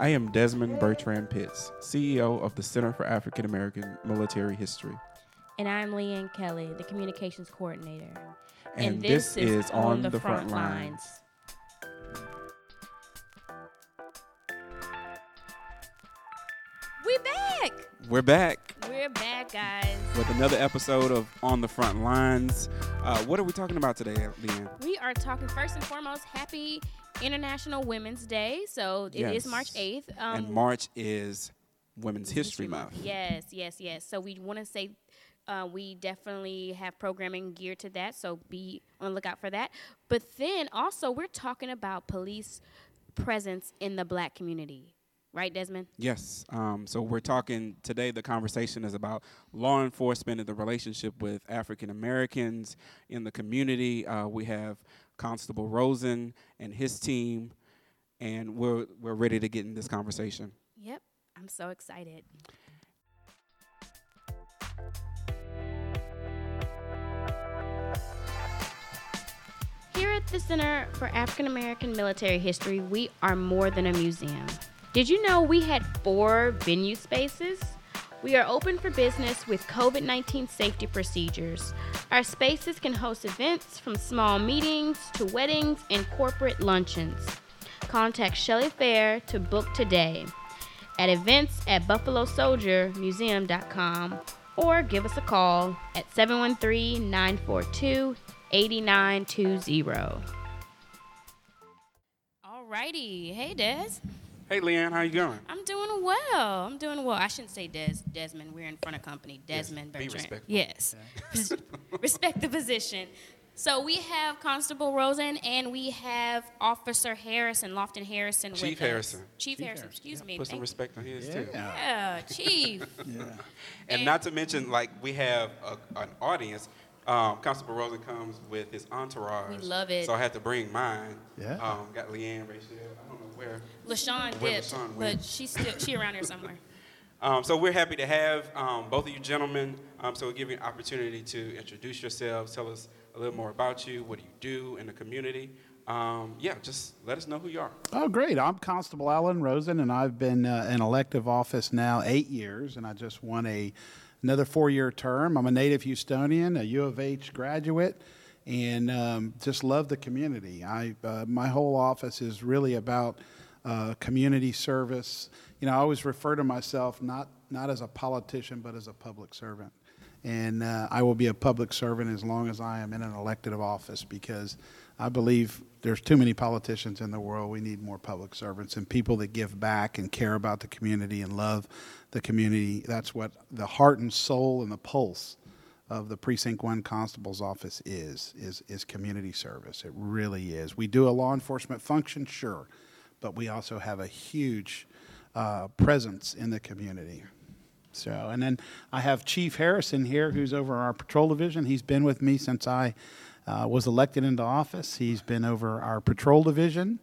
I am Desmond Bertrand Pitts, CEO of the Center for African American Military History. And I'm Leanne Kelly, the communications coordinator. And, this, is On the Front Lines. We're back. We're back We're back, guys. with another episode of On the Front Lines. Uh, what are we talking about today, Leanne? We are talking first and foremost happy International Women's Day. So it is Yes. March 8th. Um, and March is Women's History, Month. Yes, yes, yes. So we want to say uh, we definitely have programming geared to that. So be on the lookout for that. But then also, we're talking about police presence in the black community. Right, Desmond? Yes. Um, so we're talking today. The conversation is about law enforcement and the relationship with African Americans in the community. Uh, we have Constable Rosen and his team, and we're we're ready to get in this conversation. Yep. I'm so excited. Here at the Center for African American Military History, we are more than a museum. Did you know we had four venue spaces? We are open for business with COVID 19 safety procedures. Our spaces can host events from small meetings to weddings and corporate luncheons. Contact Shelley Fair to book today at events at buffalosoldiermuseum.com or give us a call at 713 942 8920. Alrighty. Hey, Des. Hey, Leanne, how you going? I'm doing well. I'm doing well. I shouldn't say Des, Desmond. We're in front of company. Desmond be Bertrand. respectful. Yes. Respect the position. So we have Constable Rosen and we have Officer Harrison, Lofton Harrison Chief us. Harrison. Chief, Harrison, excuse me. Put some Thank- respect on his too. Yeah, Chief. Yeah. And not to mention, like we have a, an audience. Um, Constable Rosen comes with his entourage. We love it. So I had to bring mine. Yeah. Um, got Leanne, Rachel. I don't know where. LaShawn Where dipped, LaShawn but she's still she around here somewhere. Um, so we're happy to have um, both of you gentlemen. Um, so we'll give you an opportunity to introduce yourselves, tell us a little more about you, what do you do in the community. Um, yeah, just let us know who you are. Oh, great. I'm Constable Alan Rosen, and I've been uh, in elective office now eight years, and I just won a another four-year term. I'm a native Houstonian, a U of H graduate, and um, just love the community. I uh, my whole office is really about uh, community service. You know, I always refer to myself not not as a politician, but as a public servant. And uh, I will be a public servant as long as I am in an elected office because I believe there's too many politicians in the world. We need more public servants and people that give back and care about the community and love the community. That's what the heart and soul and the pulse of the precinct one constable's office is is is community service. It really is. We do a law enforcement function, sure, but we also have a huge uh, presence in the community. So, and then I have Chief Harrison here, who's over our patrol division. He's been with me since I uh, was elected into office. He's been over our patrol division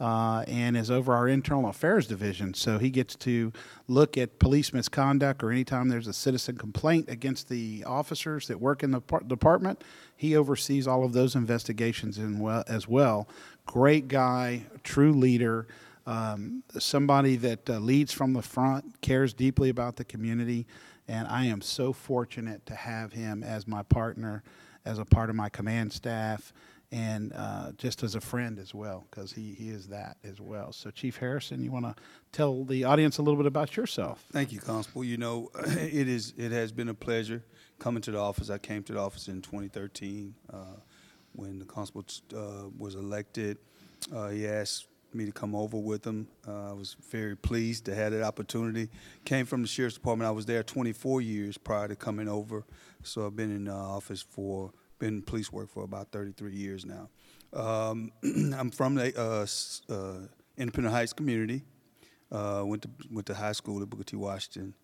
uh, and is over our internal affairs division. So he gets to look at police misconduct or anytime there's a citizen complaint against the officers that work in the par- department. He oversees all of those investigations in well, as well. Great guy, true leader um, somebody that uh, leads from the front, cares deeply about the community, and I am so fortunate to have him as my partner, as a part of my command staff, and uh, just as a friend as well, because he, he is that as well. So, Chief Harrison, you want to tell the audience a little bit about yourself? Thank you, Constable. You know, it is it has been a pleasure coming to the office. I came to the office in 2013 uh, when the constable uh, was elected. Uh, he asked me to come over with him. Uh, I was very pleased to have that opportunity. Came from the sheriff's department. I was there 24 years prior to coming over, so I've been in the office for been in police work for about 33 years now. Um, I'm from the uh, uh, Independent Heights community. Uh, went to went to high school at Booker T. Washington.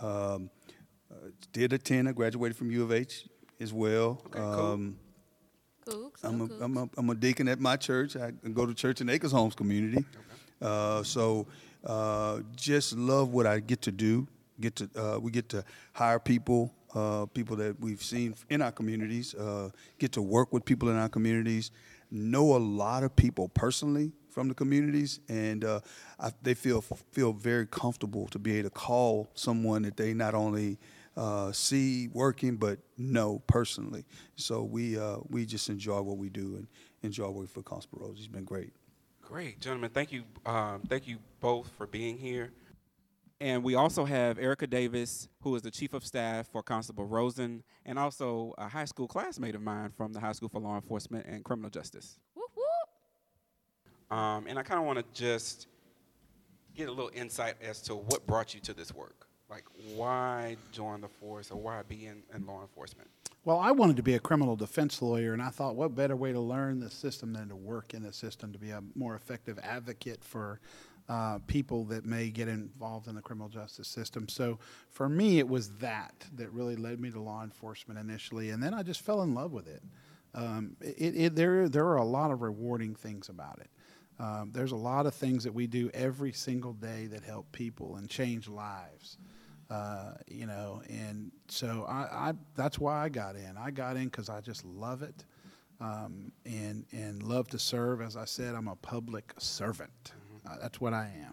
Um, uh, did attend. I graduated from U of H as well. cool. um, Googs, I'm go a, Cougs. I'm, a, I'm a deacon at my church. I go to church in Acres Homes community. Uh, so uh, just love what I get to do. Get to uh, we get to hire people, uh, people that we've seen in our communities. Uh, get to work with people in our communities. Know a lot of people personally from the communities, and uh, I, they feel feel very comfortable to be able to call someone that they not only uh, see working but know personally. So we uh, we just enjoy what we do and enjoy working for Constable Rosen. He's been great. Great, gentlemen. Thank you. Um, thank you both for being here. And we also have Erica Davis, who is the chief of staff for Constable Rosen, and also a high school classmate of mine from the High School for Law Enforcement and Criminal Justice. Whoop, whoop. Um, and I kind of want to just get a little insight as to what brought you to this work. Like, why join the force or why be in, in law enforcement? Well, I wanted to be a criminal defense lawyer, and I thought, what better way to learn the system than to work in the system to be a more effective advocate for uh, people that may get involved in the criminal justice system. So for me, it was that that really led me to law enforcement initially, and then I just fell in love with it. Um, it, it there, there are a lot of rewarding things about it. Um, there's a lot of things that we do every single day that help people and change lives. Uh, you know, and so I, I, that's why I got in. I got in because I just love it, um, and and love to serve. As I said, I'm a public servant. That's what I am,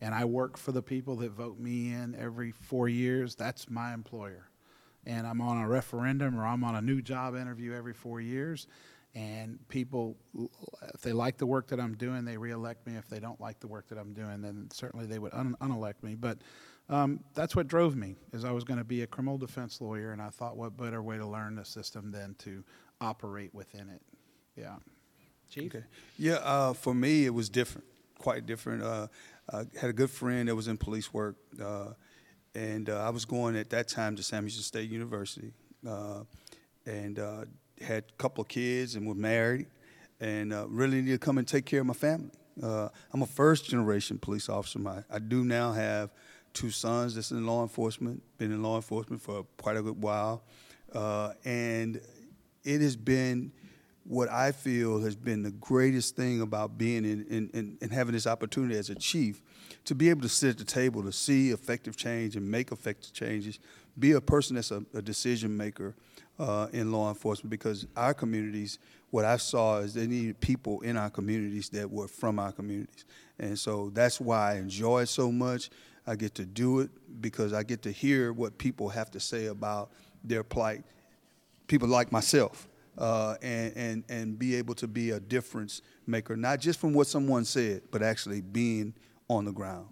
and I work for the people that vote me in every four years. That's my employer, and I'm on a referendum or I'm on a new job interview every four years. And people, if they like the work that I'm doing, they reelect me. If they don't like the work that I'm doing, then certainly they would un- unelect me. But um, that's what drove me is I was going to be a criminal defense lawyer, and I thought, what better way to learn the system than to operate within it? Yeah, Chief. Okay. Yeah, uh, for me it was different, quite different. Uh, I had a good friend that was in police work, uh, and uh, I was going at that time to Sam Houston State University, uh, and uh, had a couple of kids and was married, and really needed to come and take care of my family. I'm a first generation police officer. My, I do now have two sons that's in law enforcement, been in law enforcement for quite a good while. And it has been what I feel has been the greatest thing about being in, in, in, in, having this opportunity as a chief to be able to sit at the table to see effective change and make effective changes, be a person that's a, a decision maker uh, in law enforcement because our communities, what I saw is they needed people in our communities that were from our communities. And so that's why I enjoy it so much. I get to do it because I get to hear what people have to say about their plight. People like myself, uh, and, and, and be able to be a difference maker, not just from what someone said, but actually being on the ground.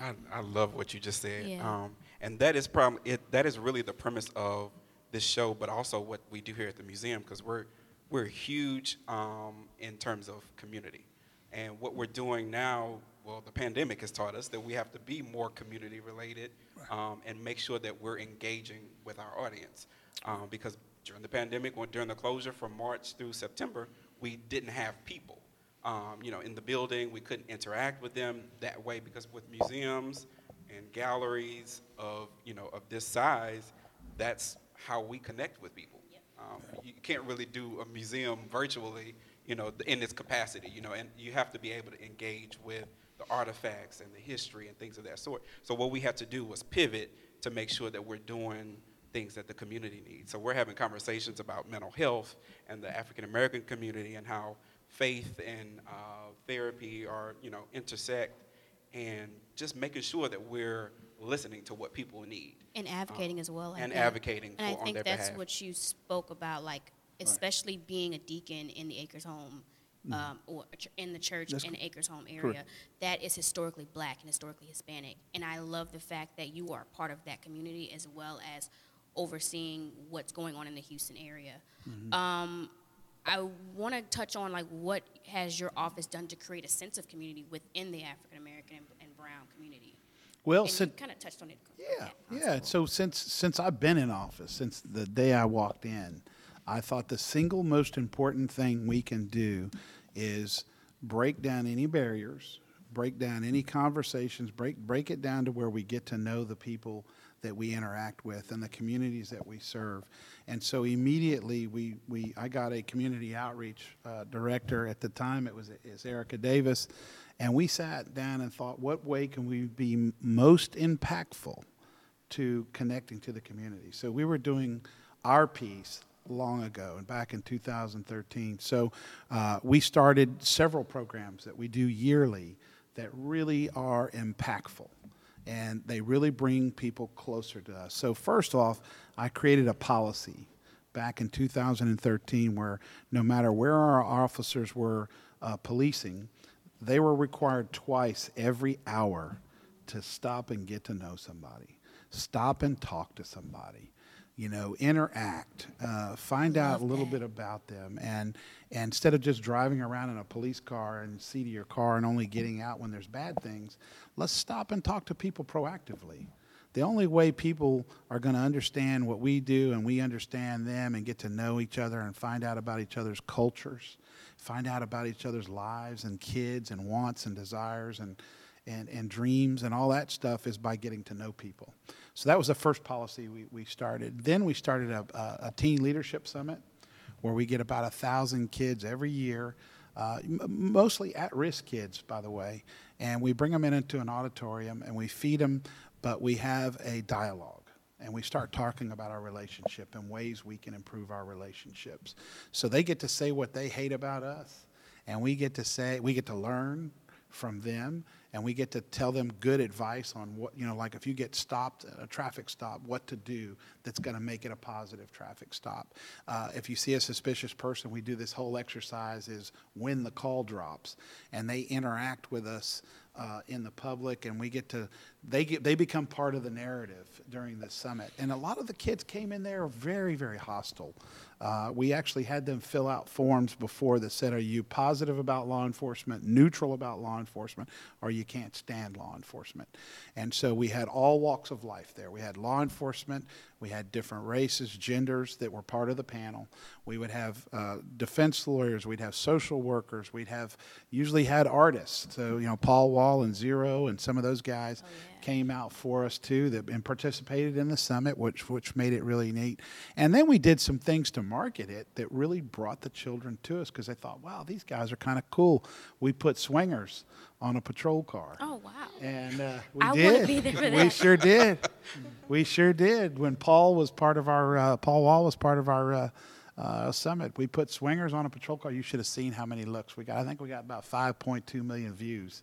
I, I love what you just said. Yeah. Um, and that is probably it, that is really the premise of this show, but also what we do here at the museum because we're we're huge um, in terms of community, and what we're doing now well, the pandemic has taught us that we have to be more community related um, and make sure that we're engaging with our audience. Um, because during the pandemic, when, during the closure from March through September, we didn't have people. Um, you know, in the building, we couldn't interact with them that way because with museums and galleries of you know of this size, that's how we connect with people. Um, you can't really do a museum virtually, you know, in its capacity, you know, and you have to be able to engage with the artifacts and the history and things of that sort. So what we had to do was pivot to make sure that we're doing things that the community needs. So we're having conversations about mental health and the African American community and how faith and uh, therapy are, you know, intersect, and just making sure that we're listening to what people need and advocating um, as well. and advocating and for, I think that's behalf. what you spoke about, like especially right. being a deacon in the Acres Home Mm-hmm. um, or in the church That's in the Acres Home area correct. that is historically black and historically Hispanic. And I love the fact that you are part of that community as well as overseeing what's going on in the Houston area. Mm-hmm. Um, I want to touch on like what has your office done to create a sense of community within the African American and, and, Brown community. Well, kind of touched on it. Yeah, yeah. So since since I've been in office, since the day I walked in, I thought the single most important thing we can do is break down any barriers, break down any conversations, break break it down to where we get to know the people that we interact with and the communities that we serve. And so immediately we, we I got a community outreach uh, director at the time. It was it's Erica Davis, and we sat down and thought, what way can we be most impactful to connecting to the community? So we were doing our piece long ago and back in 2013. So uh, we started several programs that we do yearly that really are impactful and they really bring people closer to us. So, first off, I created a policy back in 2013 where no matter where our officers were uh, policing, they were required twice every hour to stop and get to know somebody, stop and talk to somebody you know, interact, uh, find out a little bit about them, and, and instead of just driving around in a police car and seat of your car and only getting out when there's bad things, let's stop and talk to people proactively. The only way people are going to understand what we do and we understand them and get to know each other and find out about each other's cultures, find out about each other's lives and kids and wants and desires and, and, and dreams and all that stuff is by getting to know people. So that was the first policy we, we started. Then we started a, a, teen leadership summit where we get about a thousand kids every year, uh, mostly at-risk kids, by the way, and we bring them in into an auditorium and we feed them, but we have a dialogue and we start talking about our relationship and ways we can improve our relationships. So they get to say what they hate about us, and we get to say we get to learn from them and we get to tell them good advice on what you know like if you get stopped at a traffic stop what to do that's going to make it a positive traffic stop uh, if you see a suspicious person we do this whole exercise is when the call drops and they interact with us uh, in the public, and we get to they get they become part of the narrative during this summit. And a lot of the kids came in there very very hostile. Uh, we actually had them fill out forms before that said, "Are you positive about law enforcement, neutral about law enforcement, or you can't stand law enforcement?" And so we had all walks of life there. We had law enforcement, we had different races, genders that were part of the panel. We would have uh, defense lawyers. We'd have social workers. We'd have usually had artists. So you know Paul Wall and Z-Ro and some of those guys. Oh, yeah came out for us too that and participated in the summit, which which made it really neat. And then we did some things to market it that really brought the children to us because they thought, wow, these guys are kind of cool. We put swangas on a patrol car. Oh wow! And uh, we I did. Be there for that. We sure did. we sure did. When Paul was part of our uh, Paul Wall was part of our. Uh, uh, summit. We put swangas on a patrol car. You should have seen how many looks we got. I think we got about 5.2 million views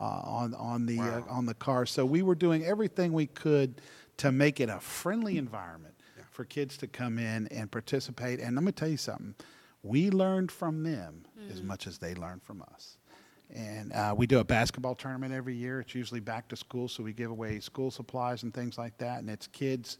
uh, on on the wow. uh, on the car. So we were doing everything we could to make it a friendly environment yeah. for kids to come in and participate. And let me tell you something: we learned from them mm. as much as they learned from us. And uh, we do a basketball tournament every year. It's usually back to school, so we give away school supplies and things like that. And it's kids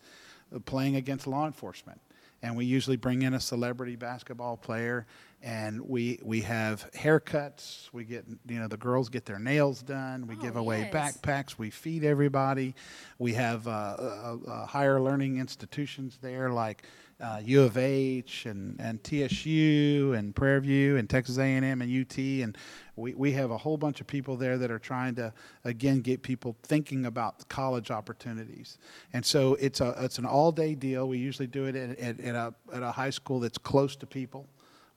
uh, playing against law enforcement and we usually bring in a celebrity basketball player and we we have haircuts. We get you know the girls get their nails done. We oh, give away yes. backpacks. We feed everybody. We have uh, uh, uh, higher learning institutions there like uh, U of H and, and TSU and Prairie View and Texas A&M and UT and we, we have a whole bunch of people there that are trying to again get people thinking about college opportunities. And so it's a it's an all day deal. We usually do it at, at, at, a, at a high school that's close to people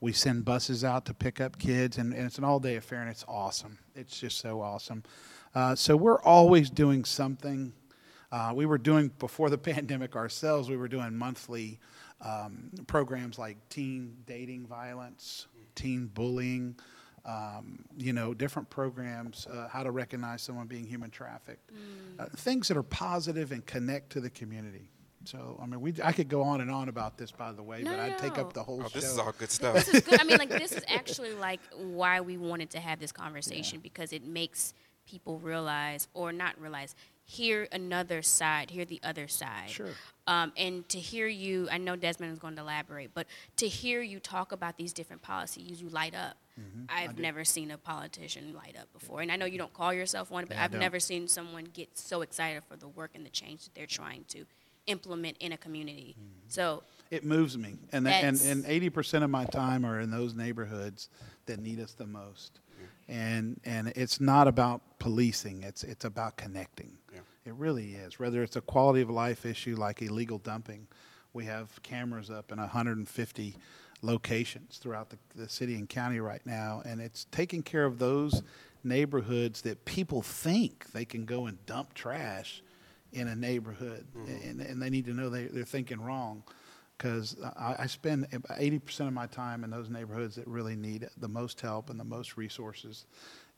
we send buses out to pick up kids and, and it's an all day affair and it's awesome it's just so awesome uh, so we're always doing something uh, we were doing before the pandemic ourselves we were doing monthly um, programs like teen dating violence, teen bullying, um, you know, different programs, uh, how to recognize someone being human trafficked, mm. uh, things that are positive and connect to the community. So, I mean, we, I could go on and on about this, by the way, no, but no, I'd take up the whole oh, show. This is all good stuff. this is good. I mean, like, this is actually like why we wanted to have this conversation yeah. because it makes people realize or not realize hear another side, hear the other side. Sure. Um, and to hear you, I know Desmond is going to elaborate, but to hear you talk about these different policies, you light up. Mm-hmm. I've never seen a politician light up before. And I know you don't call yourself one, but yeah, I've never seen someone get so excited for the work and the change that they're trying to implement in a community. Mm-hmm. So it moves me. And, and, and 80% of my time are in those neighborhoods that need us the most and and it's not about policing. It's it's about connecting. Yeah. It really is. Whether it's a quality of life issue like illegal dumping, we have cameras up in 150 locations throughout the, the city and county right now, and it's taking care of those neighborhoods that people think they can go and dump trash in a neighborhood, mm-hmm. and, and they need to know they, they're thinking wrong. because I, I spend 80% of my time in those neighborhoods that really need the most help and the most resources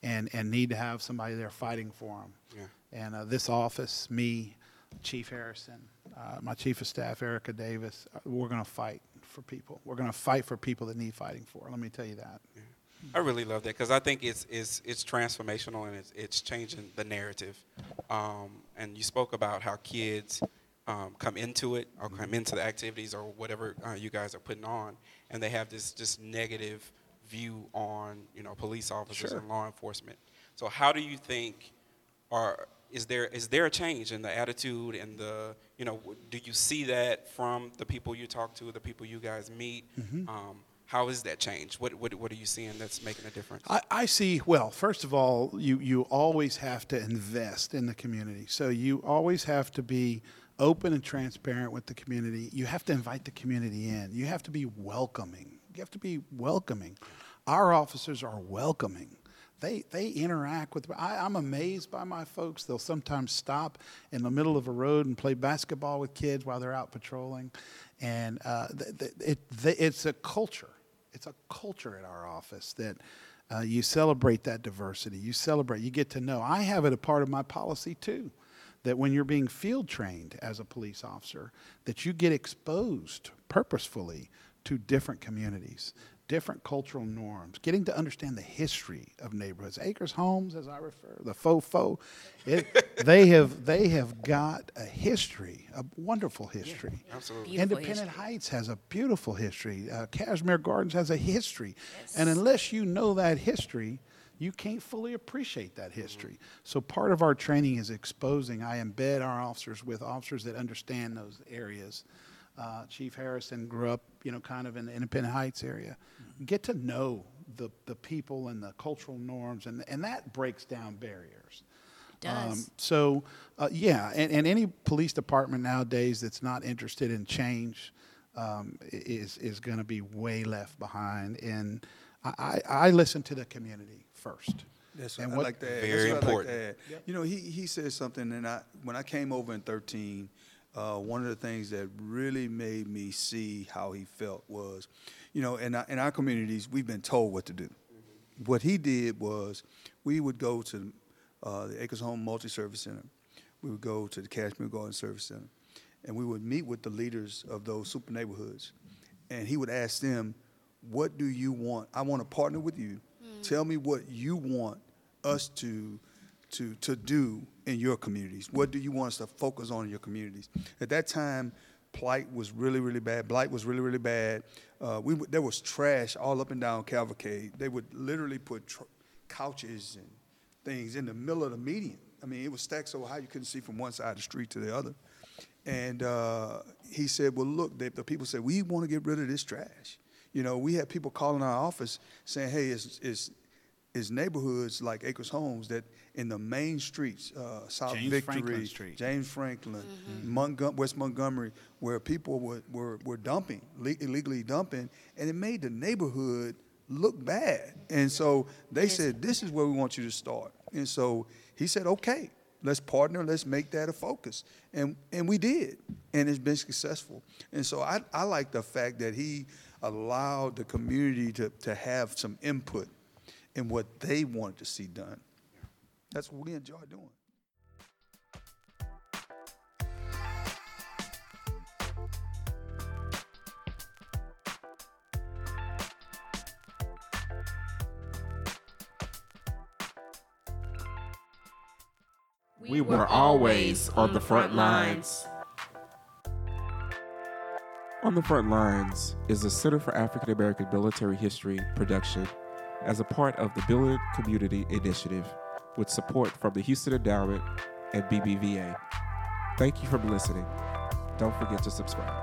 and, and need to have somebody there fighting for them. Yeah. And uh, this office, me, Chief Harrison, uh, my chief of staff, Erica Davis, uh, we're going to fight for people. We're going to fight for people that need fighting for. Let me tell you that. I really love that because I think it's it's it's transformational and it's it's changing the narrative. Um, and you spoke about how kids um, come into it or come into the activities or whatever uh, you guys are putting on, and they have this just negative view on you know police officers Sure. and law enforcement. So how do you think, or is there is there a change in the attitude and the you know do you see that from the people you talk to, the people you guys meet? Um, how is that change? What, what what are you seeing that's making a difference? I, I see. Well, first of all, you you always have to invest in the community. So you always have to be open and transparent with the community. You have to invite the community in. You have to be welcoming. You have to be welcoming. Our officers are welcoming. They they interact with. I, I'm amazed by my folks. They'll sometimes stop in the middle of a road and play basketball with kids while they're out patrolling, and uh, th- th- it, th- it's a culture. It's a culture at our office that uh, you celebrate that diversity. You celebrate. You get to know. I have it a part of my policy too, that when you're being field trained as a police officer, that you get exposed purposefully to different communities, different cultural norms, getting to understand the history of neighborhoods. Acres Homes, as I refer, the fofo, it, they have they have got a history, a wonderful history. Absolutely. Beautiful Independent history. Heights has a beautiful history. Uh, Kashmere Gardens has a history. And unless you know that history, you can't fully appreciate that history. So part of our training is exposing. I embed our officers with officers that understand those areas. Uh, Chief Harrison grew up, you know, kind of in the Independent Heights area. Get to know the, the people and the cultural norms, and, and that breaks down barriers. Does. so, uh, yeah, and, and any police department nowadays that's not interested in change um, is is going to be way left behind. And I, I, I listen to the community first. That's And what I like to add. Very That's what like to important. You know, he, he said something, and I when I came over in 13, uh, one of the things that really made me see how he felt was, you know, in our, in our communities, we've been told what to do. What he did was, we would go to uh, the Acres Home Multi Service Center, we would go to the Kashmere Garden Service Center, and we would meet with the leaders of those super neighborhoods, and he would ask them, "What do you want? I want to partner with you. Tell me what you want us to to to do in your communities. What do you want us to focus on in your communities?" At that time, plight was really really bad. Blight was really really bad. Uh, we there was trash all up and down Cavalcade. They would literally put tr- couches and things in the middle of the median. I mean, it was stacked so high you couldn't see from one side of the street to the other. And uh, he said, "Well, look, they, the people said we want to get rid of this trash. You know, we had people calling our office saying, "Hey, it's, it's neighborhoods like Acres Homes that in the main streets, uh, South James Victory, Franklin Street. James Franklin, Montgom- West Montgomery, where people were, were, were dumping, le- illegally dumping, and it made the neighborhood look bad. And so they said, this is where we want you to start. And so he said, okay, let's partner, let's make that a focus. And, and we did, and it's been successful. And so I, I like the fact that he allowed the community to, to have some input in what they wanted to see done. That's what we enjoy doing. We were always on the front lines. On the Front Lines is the Center for African American Military History production as a part of the Billiard Community Initiative with support from the Houston Endowment and BBVA. Thank you for listening. Don't forget to subscribe.